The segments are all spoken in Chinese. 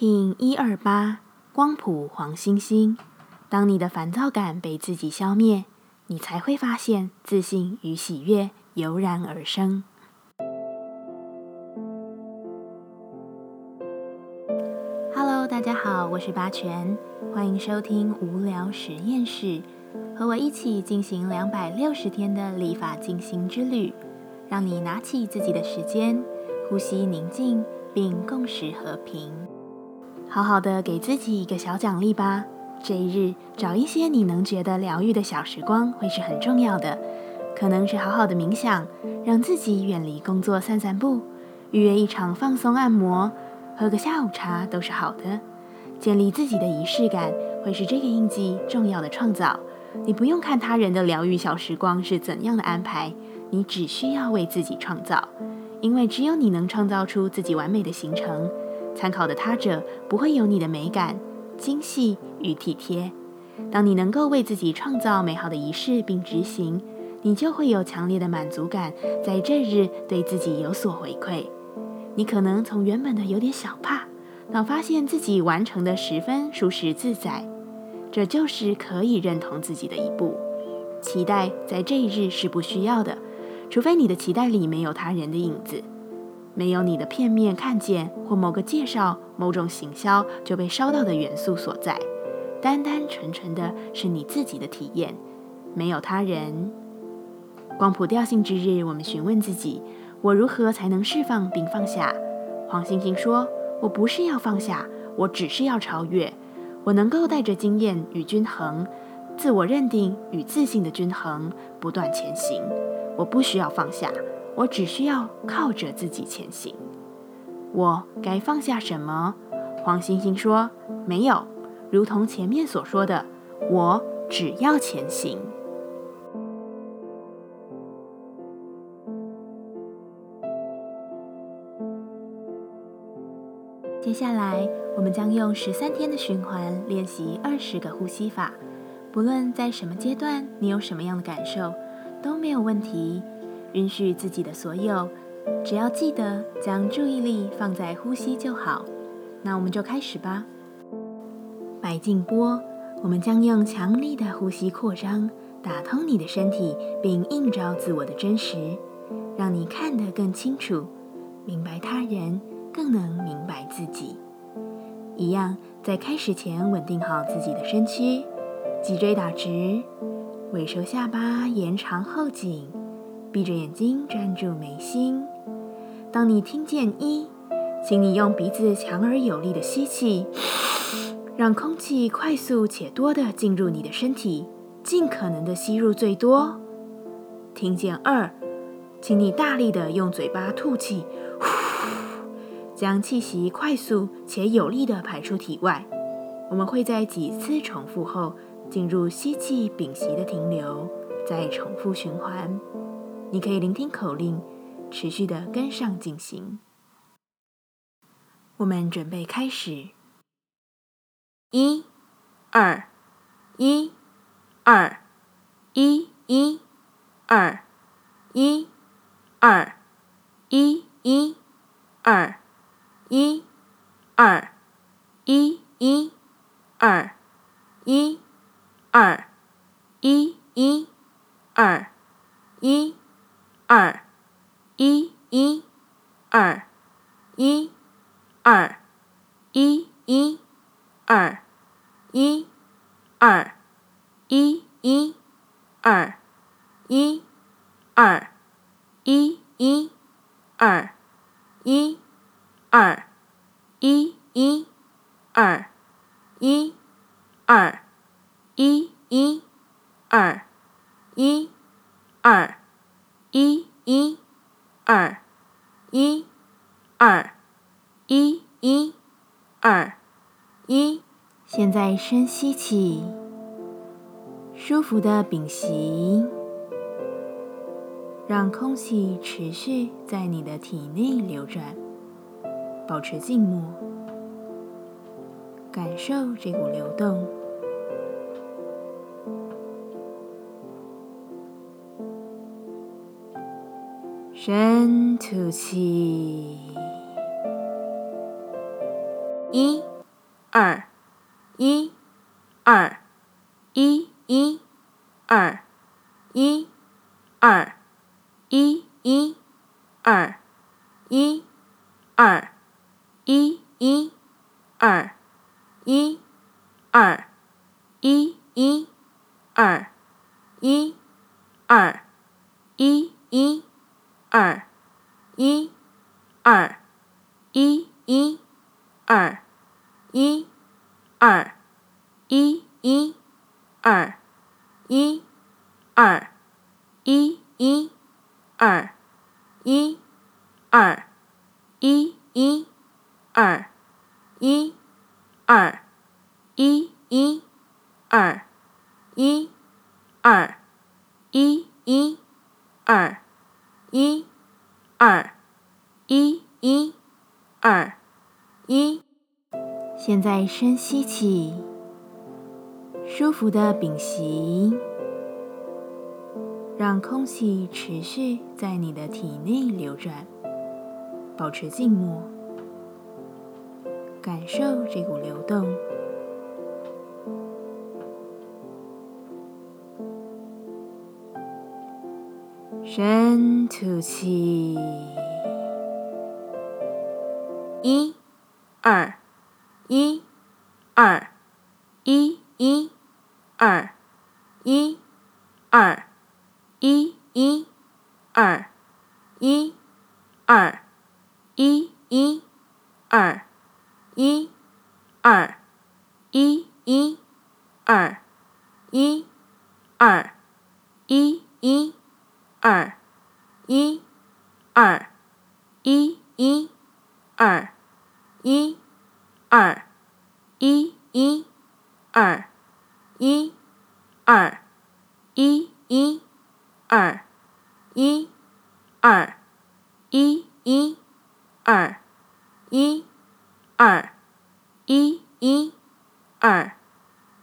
听一二八光谱黄星星。当你的烦躁感被自己消灭，你才会发现自信与喜悦油然而生。Hello，大家好，我是八全，欢迎收听无聊实验室，和我一起进行两百六十天的立法进行之旅，让你拿起自己的时间，呼吸宁静，并共识和平。好好的给自己一个小奖励吧，这一日找一些你能觉得疗愈的小时光，会是很重要的。可能是好好的冥想，让自己远离工作散散步，预约一场放松按摩。喝个下午茶都是好的，建立自己的仪式感会是这个印记重要的创造。你不用看他人的疗愈小时光是怎样的安排，你只需要为自己创造，因为只有你能创造出自己完美的行程。参考的他者不会有你的美感、精细与体贴。当你能够为自己创造美好的仪式并执行，你就会有强烈的满足感，在这日对自己有所回馈。你可能从原本的有点小怕，到发现自己完成的十分舒适自在，这就是可以认同自己的一步。期待在这一日是不需要的，除非你的期待里没有他人的影子，没有你的片面看见或某个介绍、某种行销就被烧到的元素所在。单单纯纯的是你自己的体验，没有他人。光谱调性之日，我们询问自己。我如何才能释放并放下？黄星星说：“我不是要放下，我只是要超越。我能够带着经验与均衡、自我认定与自信的均衡不断前行。我不需要放下，我只需要靠着自己前行。我该放下什么？”黄星星说：“没有，如同前面所说的，我只要前行。”接下来，我们将用十三天的循环练习二十个呼吸法。不论在什么阶段，你有什么样的感受，都没有问题。允许自己的所有，只要记得将注意力放在呼吸就好。那我们就开始吧。白静波，我们将用强力的呼吸扩张，打通你的身体，并映照自我的真实，让你看得更清楚，明白他人。更能明白自己。一样，在开始前稳定好自己的身躯，脊椎打直，尾收下巴，延长后颈，闭着眼睛专注眉心。当你听见一，请你用鼻子强而有力的吸气，让空气快速且多的进入你的身体，尽可能的吸入最多。听见二，请你大力的用嘴巴吐气。将气息快速且有力地排出体外。我们会在几次重复后进入吸气屏息的停留，再重复循环。你可以聆听口令，持续的跟上进行。我们准备开始。一、二、一、二、一、一、二、一、二、一、一、二。一，二，一，一，二，一，二，一，一，二，一，二，一，一，二，一，二，一，一，二，一，二，一，一，二，一，二，一，一，二，一。二，一，一，二，一，二，一，一，二，一，二，一，一，二，一，二，一，一，二，一。现在深吸气，舒服的屏息，让空气持续在你的体内流转。保持静默，感受这股流动。深吐气，一、二、一、二、一、一、二、一、二、一、一、二、一、二、一、一、二、一、二、一、一、二、一、二、一、一、二、一、二、一、一。二，一，二，一，一，二，一，二，一，一，二，一，二，一，一，二，一，二，一，一，二，一，二，一，一，二，一，二，一，一，二。一，现在深吸气，舒服的屏息，让空气持续在你的体内流转，保持静默，感受这股流动。深吐气，一。二，一，二，一，一，二，一，二，一，一，二，一，二，一，一，二，一，二，一，一，二，一，二，一，一，二，一，二，一，一，二。一，二，一，一，二，一，二，一，一，二，一，二，一，一，二，一，二，一，一，二，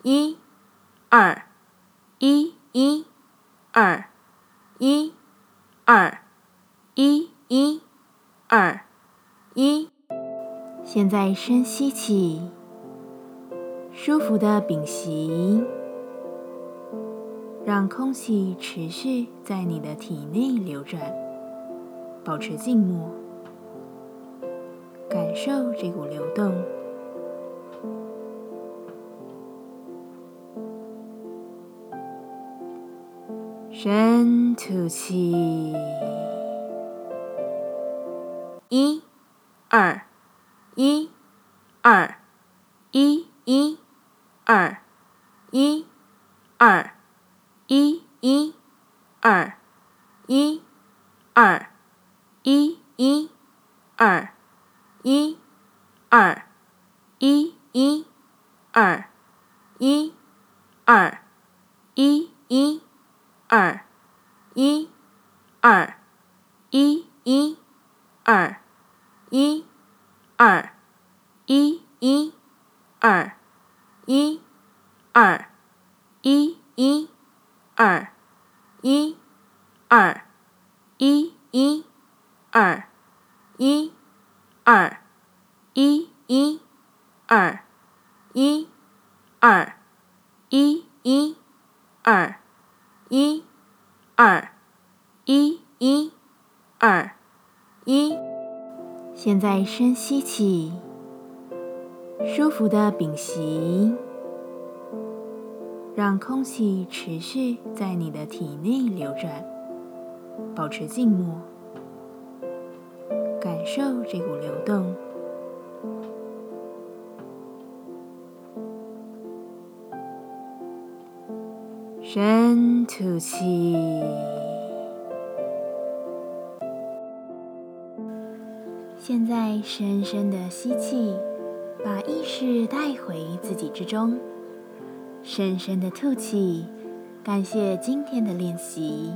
一，二，一，一，二，一，二，一，一，二，一。现在深吸气，舒服的屏息，让空气持续在你的体内流转，保持静默，感受这股流动。深吐气，一、二。一，二，一，一，二，一，二，一，一，二，一，二，一，一，二，一，二，一，一，二，一，二，一，一，二，一，二，一，一，二，一。二，一，一，二，一，二，一，一，二，一，二，一，一，二，一，二，一，一，二，一，二，一，一，二，一，二，一，一，二，一。现在深吸气，舒服的屏息，让空气持续在你的体内流转，保持静默，感受这股流动。深吐气。现在深深的吸气，把意识带回自己之中。深深的吐气，感谢今天的练习。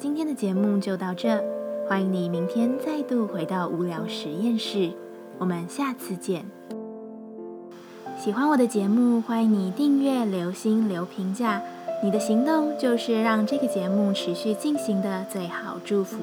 今天的节目就到这，欢迎你明天再度回到无聊实验室。我们下次见。喜欢我的节目，欢迎你订阅、留心、留评价。你的行动就是让这个节目持续进行的最好祝福。